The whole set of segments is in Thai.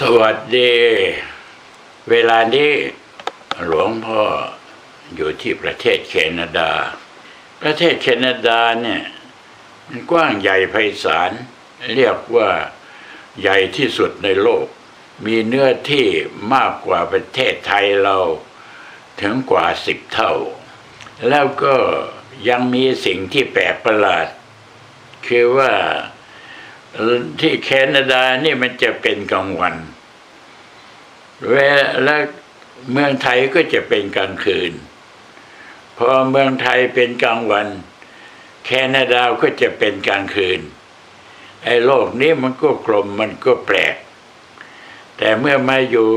สวัสดี เวลานี้หลวงพ่ออยู่ที่ประเทศแคนาดา ประเทศแคนาดาเนี่ยมันกว้างใหญ่ไพศาลเรียกว่าใหญ่ที่สุดในโลก มีเนื้อที่มากกว่าประเทศไทยเราถึงกว่าสิบเท่า แล้วก็ยังมีสิ่งที่แปลกประหลาด คือว่า ที่แคนาดานี่มันจะเป็นกลางวัน เวลาเมืองไทยก็จะเป็นกลางคืน พอเมืองไทยเป็นกลางวัน แคนาดาก็จะเป็นกลางคืน ไอ้โลกนี้มันก็กลมมันก็แปลก แต่เมื่อมาอยู่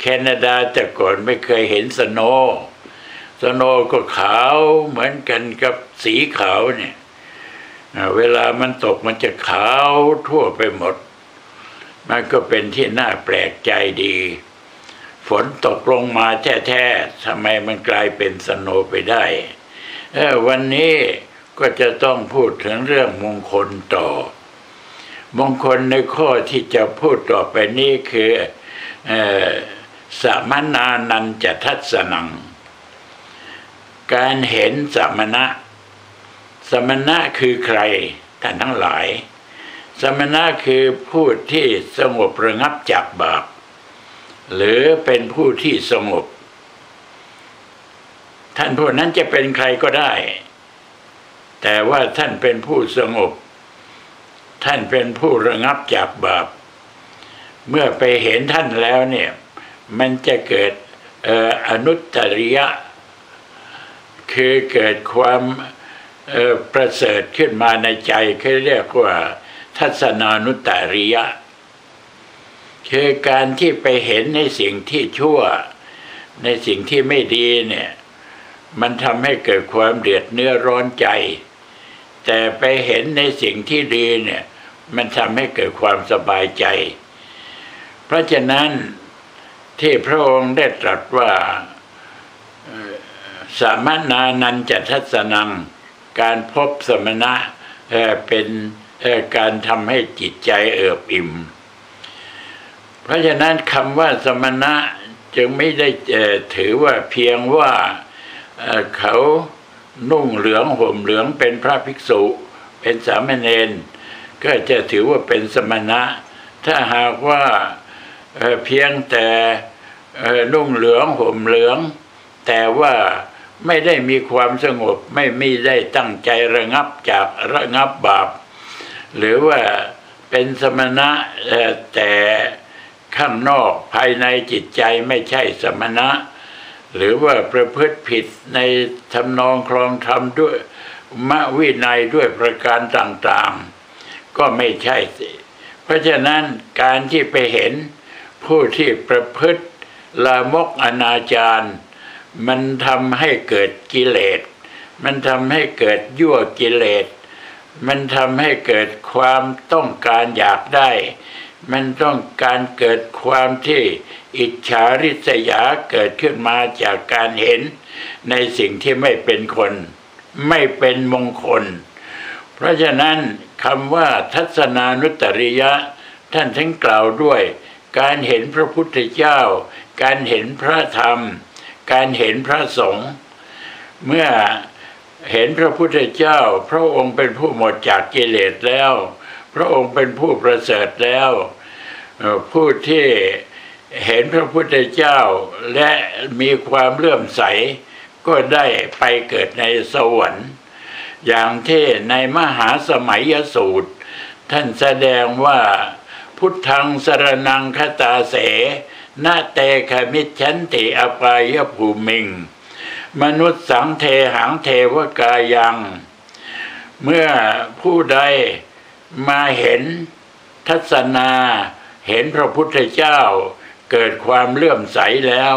แคนาดาแต่ก่อนไม่เคยเห็นสโนสโนก็ขาวเหมือนกันกับสีขาวเนี่ย เวลามันตกมันจะขาวทั่วไปหมด มันก็เป็นที่น่าแปลกใจดี ฝนตกลงมาแท้ๆทำไมมันกลายเป็นสโนไปได้ วันนี้ก็จะต้องพูดถึงเรื่องมงคลต่อ มงคลในข้อที่จะพูดต่อไปนี้คือสมนานันจะทัศนัง การเห็นสมณะ สมณะคือใครท่านทั้งหลาย สมณะคือผู้ที่สงบระงับจากบาป หรือเป็นผู้ที่สงบ ท่านผู้นั้นจะเป็นใครก็ได้ แต่ว่าท่านเป็นผู้สงบ ท่านเป็นผู้ระงับจากบาป เมื่อไปเห็นท่านแล้วเนี่ยมันจะเกิดอนุตตริยะ คือเกิดความ ประเสริฐขึ้นมาในใจเขาเรียกว่า ทัศนานุตตริยะ คือการที่ไปเห็นในสิ่งที่ชั่ว ในสิ่งที่ไม่ดีเนี่ย มันทำให้เกิดความเดือดเนื้อร้อนใจ แต่ไปเห็นในสิ่งที่ดีเนี่ย มันทำให้เกิดความสบายใจ เพราะฉะนั้นที่พระองค์ได้ตรัสว่าสามนานันจะทัศนัง การพบสมณะเป็นการทำให้จิตใจเอิบอิ่ม เพราะฉะนั้นคำว่าสมณะจึงไม่ได้ถือว่าเพียงว่าเขานุ่งเหลืองห่มเหลืองเป็นพระภิกษุ เป็นสามเณรก็จะถือว่าเป็นสมณะ ถ้าหากว่าเพียงแต่นุ่งเหลืองห่มเหลือง แต่ว่า ไม่ได้มีความสงบ ไม่มีได้ตั้งใจระงับจากระงับบาป หรือว่าเป็นสมณะแต่ข้างนอกภายในจิตใจไม่ใช่สมณะ หรือว่าประพฤติผิดในทำนองครองธรรมด้วยมะวินัยด้วยประการต่างๆ ก็ไม่ใช่สิเพราะฉะนั้นการที่ไปเห็นผู้ที่ประพฤติลามกอนาจาร มันทำให้เกิดกิเลส มันทำให้เกิดยั่วกิเลส มันทำให้เกิดความต้องการอยากได้ มันต้องการเกิดความที่อิจฉาริษยาเกิดขึ้นมาจากการเห็นในสิ่งที่ไม่เป็นคน ไม่เป็นมงคล เพราะฉะนั้นคำว่าทัศนานุตริยะ ท่านทั้งกล่าวด้วย การเห็นพระพุทธเจ้า การเห็นพระธรรม การเห็นพระสงฆ์เมื่อเห็นพระพุทธเจ้า พระองค์เป็นผู้หมดจากกิเลสแล้ว พระองค์เป็นผู้ประเสริฐแล้ว ผู้ที่เห็นพระพุทธเจ้าและมีความเลื่อมใส ก็ได้ไปเกิดในสวรรค์อย่างที่ในมหาสมัยสูตร ท่านแสดงว่าพุทธัง สะระณัง คะตาเส นะ เต คะมิสสันติ อะปายะภูมิง มานุสังเทหังเทวกายัง เมื่อผู้ใดมาเห็นทัศนาเห็นพระพุทธเจ้าเกิดความเลื่อมใสแล้ว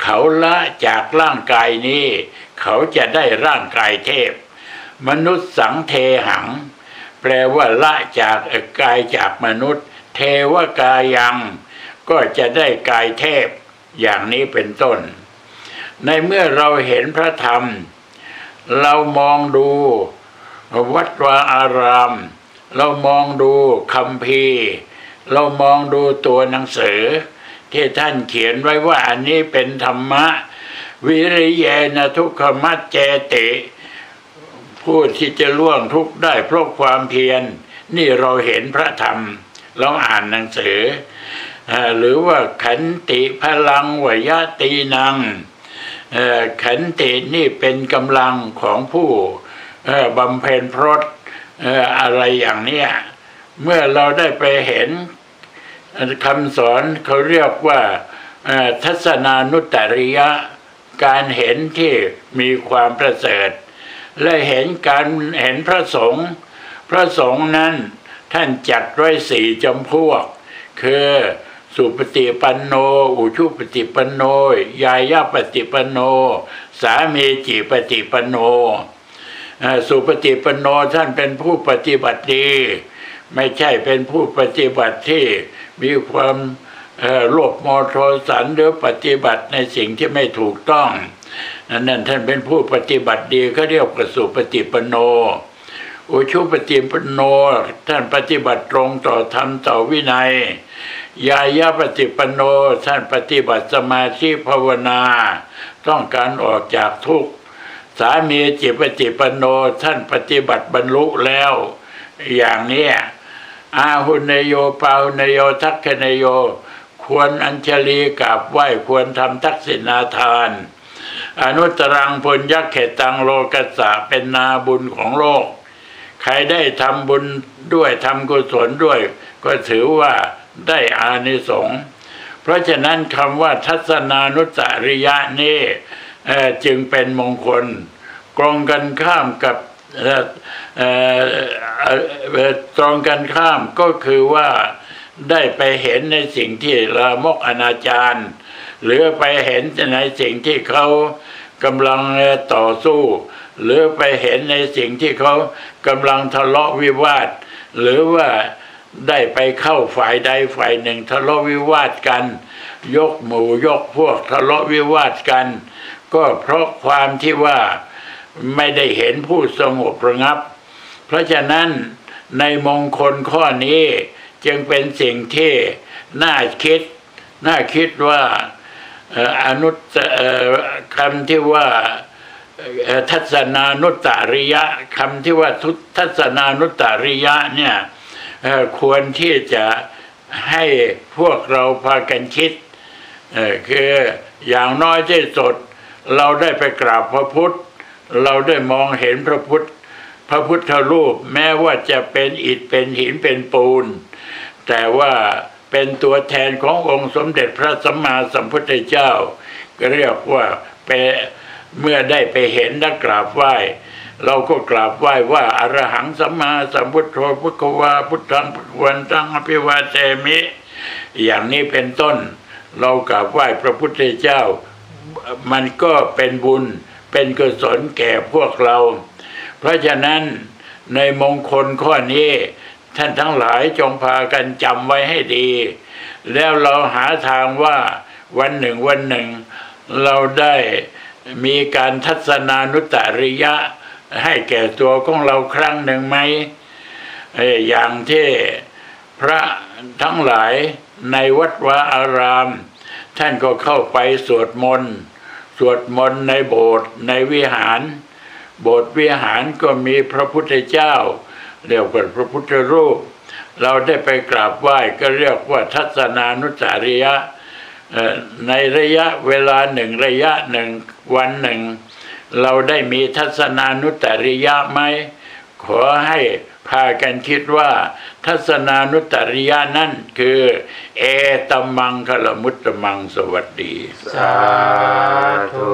เขาละจากร่างกายนี้ เขาจะได้ร่างกายเทพ มนุษย์สังเทหัง แปลว่าละจากกายจากมนุษย์ เทวกายัง ก็จะได้กายเทพอย่างนี้เป็นต้น ในเมื่อเราเห็นพระธรรม เรามองดูวัดวาอาราม เรามองดูคำพีเรามองดูตัวหนังสือ ที่ท่านเขียนไว้ว่าอันนี้เป็นธรรมะ วิริยนทุกขมัจเจติผู้ที่จะล่วงทุกข์ได้เพราะความเพียรนี่เราเห็นพระธรรม เราอ่านหนังสืออหรือว่าขันติพลังวยตีนังขันตินี่เป็นกำลังของผู้บำเพ็ญพรตออะไรอย่างเนี้ยเมื่อเราได้ไปเห็นคำสอนเขาเรียกว่าทัศนานุตตริยะ การเห็นที่มีความประเสริฐ และเห็นการเห็นพระสงฆ์พระสงฆ์นั้น ท่านจัดไว้สี่จำพวก คือสุปฏิปันโน อุชุปฏิปันโน ยายาปฏิปันโน สามีจิปฏิปันโน สุปฏิปันโนท่านเป็นผู้ปฏิบัติดี ไม่ใช่เป็นผู้ปฏิบัติที่มีความโลภโมโทสันหรือปฏิบัติในสิ่งที่ไม่ถูกต้องนนั่นท่านเป็นผู้ปฏิบัติดีเขาเรียกว่าสุปฏิปันโน อุชุปฏิปโน ท่านปฏิบัติตรงต่อธรรมต่อวินัย ยายาปฏิปโน ท่านปฏิบัติสมาธิภาวนา ต้องการออกจากทุกข์ สามีจิปฏิปโน ท่านปฏิบัติบรรลุแล้ว อย่างนี้อาหุนโยปาหุนโยทักขนโย ควรอัญชลีกราบไหว้ควรทำทักษิณาทาน อนุตรังพุญยักเขตังโลกัสสะเป็นนาบุญของโลก ใครได้ทำบุญด้วยทำกุศลด้วย ก็ถือว่าได้อานิสงส์เพราะฉะนั้นคำว่าทัศนานุสริยะนี่จึงเป็นมงคลตรงกันข้ามกับเอ่อเอ่อเอ่อเอ่อตรงกันข้ามก็คือว่าได้ไปเห็นในสิ่งที่ลามกอนาจารหรือไปเห็นในสิ่งที่เขากำลังต่อสู้ หรือไปเห็นในสิ่งที่เขากำลังทะเลาะวิวาท หรือว่าได้ไปเข้าฝ่ายใดฝ่ายหนึ่งทะเลาะวิวาทกัน ยกหมู่ยกพวกทะเลาะวิวาทกัน ก็เพราะความที่ว่าไม่ได้เห็นผู้สงบระงับ เพราะฉะนั้นในมงคลข้อนี้จึงเป็นสิ่งที่น่าคิด น่าคิดว่าอนุตคำที่ว่า ทัศนานุตตริยะคำที่ว่าทุทัศนานุตตริยะเนี่ยควรที่จะให้พวกเราพากันคิดคืออย่างน้อยที่สุดเราได้ไปกราบพระพุทธ เราได้มองเห็นพระพุทธ พระพุทธรูปแม้ว่าจะเป็นอิฐเป็นหินเป็นปูน แต่ว่าเป็นตัวแทนขององค์สมเด็จพระสัมมาสัมพุทธเจ้า ก็เรียกว่าไป เมื่อได้ไปเห็นและกราบไหว้ เราก็กราบไหว้ว่าอรหังสัมมาสัมพุทโธพุทธวาพุทธังพุทธวันตังอภิวาเทมิ อย่างนี้เป็นต้น เรากราบไหว้พระพุทธเจ้า มันก็เป็นบุญเป็นกุศลแก่พวกเรา เพราะฉะนั้นในมงคลข้อนี้ ท่านทั้งหลายจงพากันจำไว้ให้ดี แล้วเราหาทางว่าวันหนึ่งวันหนึ่ง เราได้ มีการทัศนานุตตริยะให้แก่ตัวของเราครั้งหนึ่งไหมอย่างที่พระทั้งหลายในวัดวาอาราม ท่านก็เข้าไปสวดมนต์สวดมนต์ในโบสถ์ในวิหาร โบสถ์วิหารก็มีพระพุทธเจ้าเรียกว่าพระพุทธรูป เราได้ไปกราบไหว้ก็เรียกว่าทัศนานุสาริยะ ในระยะเวลาหนึ่งระยะหนึ่งวันหนึ่ง เราได้มีทัศนานุตริยะไหมขอให้พากันคิดว่า ทัศนานุตริยะนั่นคือ เอตมังคลมุตตมังสวัสดี สาธุ